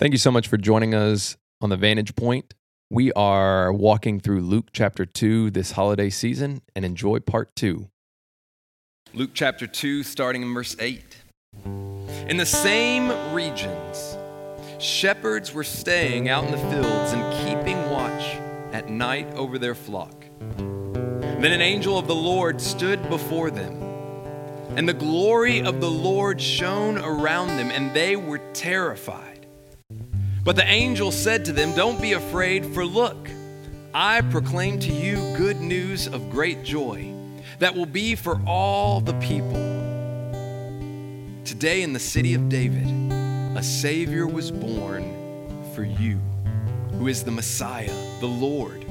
Thank you so much for joining us on the Vantage Point. We are walking through Luke chapter 2 this holiday season and enjoy part 2. Luke chapter 2, starting in verse 8. In the same regions, shepherds were staying out in the fields and keeping watch at night over their flock. Then an angel of the Lord stood before them, and the glory of the Lord shone around them, and they were terrified. But the angel said to them, Don't be afraid, for look, I proclaim to you good news of great joy that will be for all the people. Today in the city of David, a Savior was born for you, who is the Messiah, the Lord.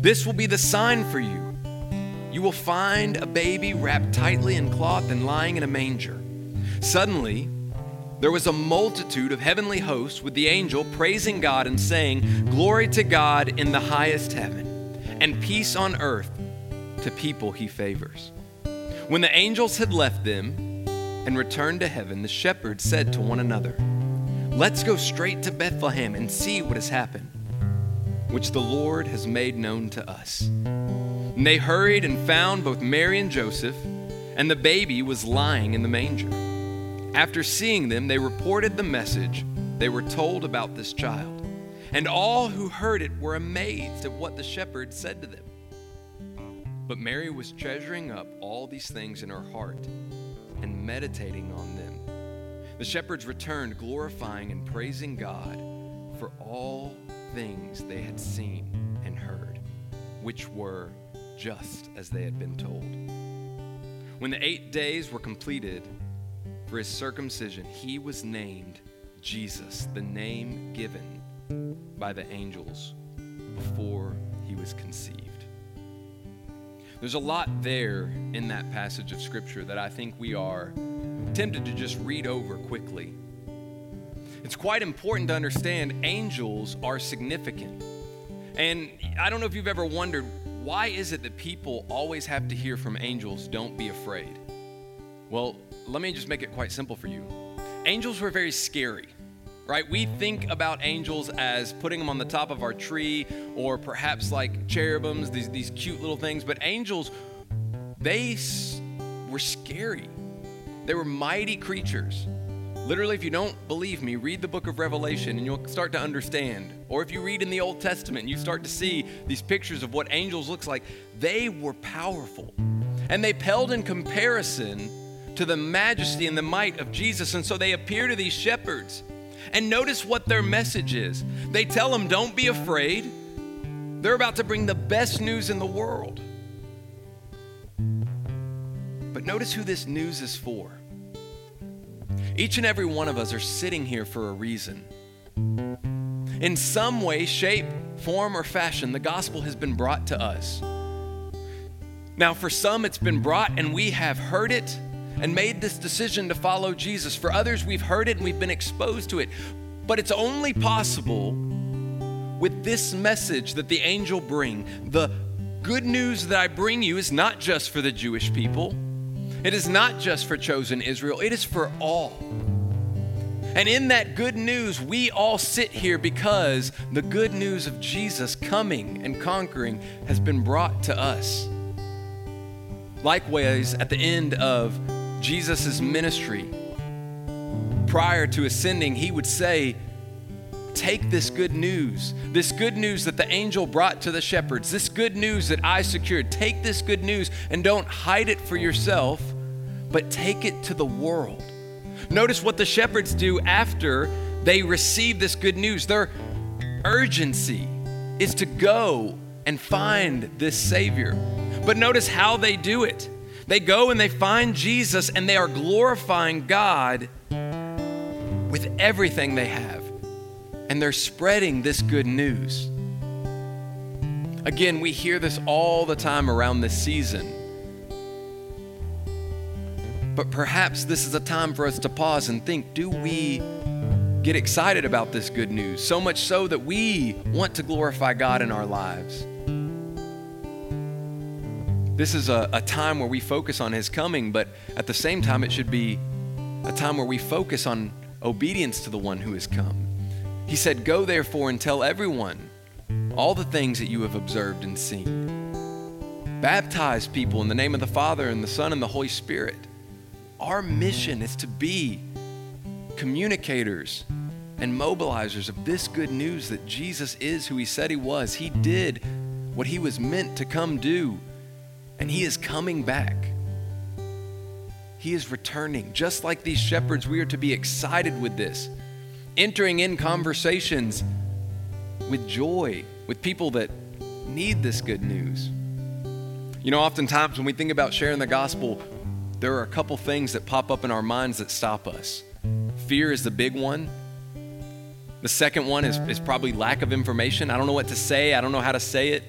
This will be the sign for you. You will find a baby wrapped tightly in cloth and lying in a manger. Suddenly, there was a multitude of heavenly hosts with the angel praising God and saying, Glory to God in the highest heaven, and peace on earth to people he favors. When the angels had left them and returned to heaven, the shepherds said to one another, Let's go straight to Bethlehem and see what has happened, which the Lord has made known to us. And they hurried and found both Mary and Joseph, and the baby was lying in the manger. After seeing them, they reported the message they were told about this child. And all who heard it were amazed at what the shepherds said to them. But Mary was treasuring up all these things in her heart and meditating on them. The shepherds returned, glorifying and praising God for all things they had seen and heard, which were just as they had been told. When the eight days were completed, for his circumcision, he was named Jesus, the name given by the angels before he was conceived. There's a lot there in that passage of Scripture that I think we are tempted to just read over quickly. It's quite important to understand angels are significant. And I don't know if you've ever wondered why is it that people always have to hear from angels, don't be afraid? Well, let me just make it quite simple for you. Angels were very scary, right? We think about angels as putting them on the top of our tree or perhaps like cherubims, these, these cute little things, but angels, they were scary. They were mighty creatures. Literally, if you don't believe me, read the book of Revelation and you'll start to understand. Or if you read in the Old Testament, you start to see these pictures of what angels looks like. They were powerful. And they paled in comparison to the majesty and the might of Jesus. And so they appear to these shepherds. And notice what their message is. They tell them, Don't be afraid. They're about to bring the best news in the world. But notice who this news is for. Each and every one of us are sitting here for a reason. In some way, shape, form, or fashion, the gospel has been brought to us. Now, for some, it's been brought and we have heard it and made this decision to follow Jesus. For others, we've heard it and we've been exposed to it. But it's only possible with this message that the angel bring. The good news that I bring you is not just for the Jewish people. It is not just for chosen Israel. It is for all. And in that good news, we all sit here because the good news of Jesus coming and conquering has been brought to us. Likewise, at the end of Jesus' ministry, prior to ascending, he would say, Take this good news, this good news that the angel brought to the shepherds, this good news that I secured. Take this good news and don't hide it for yourself, but take it to the world. Notice what the shepherds do after they receive this good news. Their urgency is to go and find this Savior. But notice how they do it. They go and they find Jesus and they are glorifying God with everything they have. And they're spreading this good news. Again, we hear this all the time around this season. But perhaps this is a time for us to pause and think do we get excited about this good news? So much so that we want to glorify God in our lives. This is a, a time where we focus on His coming, but at the same time, it should be a time where we focus on obedience to the one who has come. He said, Go therefore and tell everyone all the things that you have observed and seen. Baptize people in the name of the Father and the Son and the Holy Spirit. Our mission is to be communicators and mobilizers of this good news that Jesus is who he said he was. He did what he was meant to come do, and he is coming back. He is returning. Just like these shepherds, we are to be excited with this, entering in conversations with joy with people that need this good news. You know, oftentimes when we think about sharing the gospel, there are a couple things that pop up in our minds that stop us. Fear is the big one. The second one is, is probably lack of information. I don't know what to say, I don't know how to say it.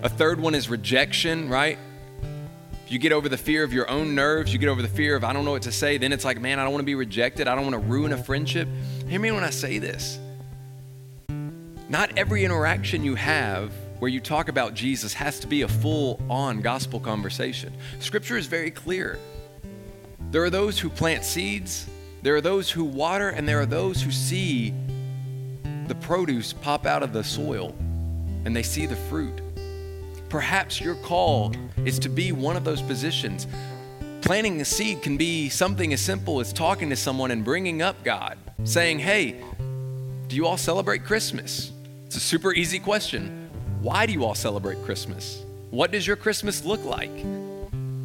A third one is rejection, right? If you get over the fear of your own nerves, you get over the fear of I don't know what to say, then it's like, man, I don't want to be rejected. I don't want to ruin a friendship. Hear me when I say this. Not every interaction you have where you talk about Jesus has to be a full on gospel conversation. Scripture is very clear. There are those who plant seeds, there are those who water, and there are those who see the produce pop out of the soil and they see the fruit. Perhaps your call is to be one of those positions. Planting a seed can be something as simple as talking to someone and bringing up God, saying, Hey, do you all celebrate Christmas? It's a super easy question. Why do you all celebrate Christmas? What does your Christmas look like?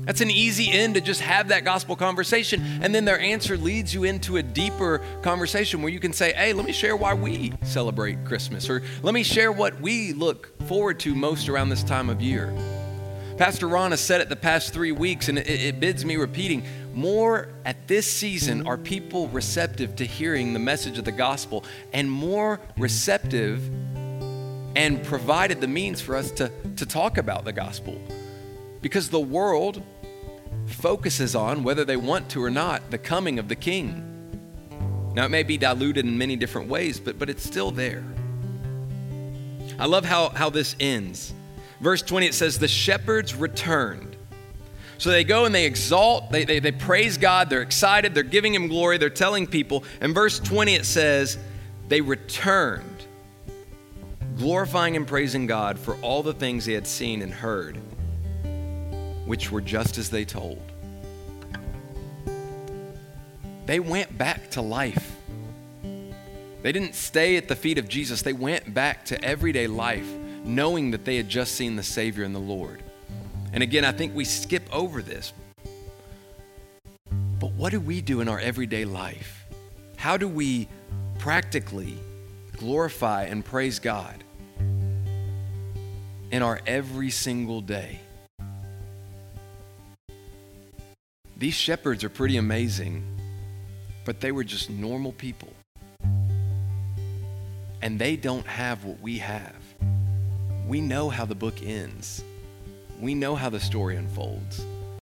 That's an easy end to just have that gospel conversation. And then their answer leads you into a deeper conversation where you can say, hey, let me share why we celebrate Christmas, or let me share what we look forward to most around this time of year. Pastor Ron has said it the past three weeks, and it, it bids me repeating more at this season are people receptive to hearing the message of the gospel, and more receptive and provided the means for us to, to talk about the gospel. Because the world focuses on, whether they want to or not, the coming of the king. Now, it may be diluted in many different ways, but, but it's still there. I love how, how this ends. Verse 20, it says, The shepherds returned. So they go and they exalt, they, they, they praise God, they're excited, they're giving Him glory, they're telling people. And verse 20, it says, They returned glorifying and praising God for all the things they had seen and heard, which were just as they told. They went back to life. They didn't stay at the feet of Jesus. They went back to everyday life, knowing that they had just seen the Savior and the Lord. And again, I think we skip over this. But what do we do in our everyday life? How do we practically glorify and praise God in our every single day. These shepherds are pretty amazing, but they were just normal people. And they don't have what we have. We know how the book ends, we know how the story unfolds.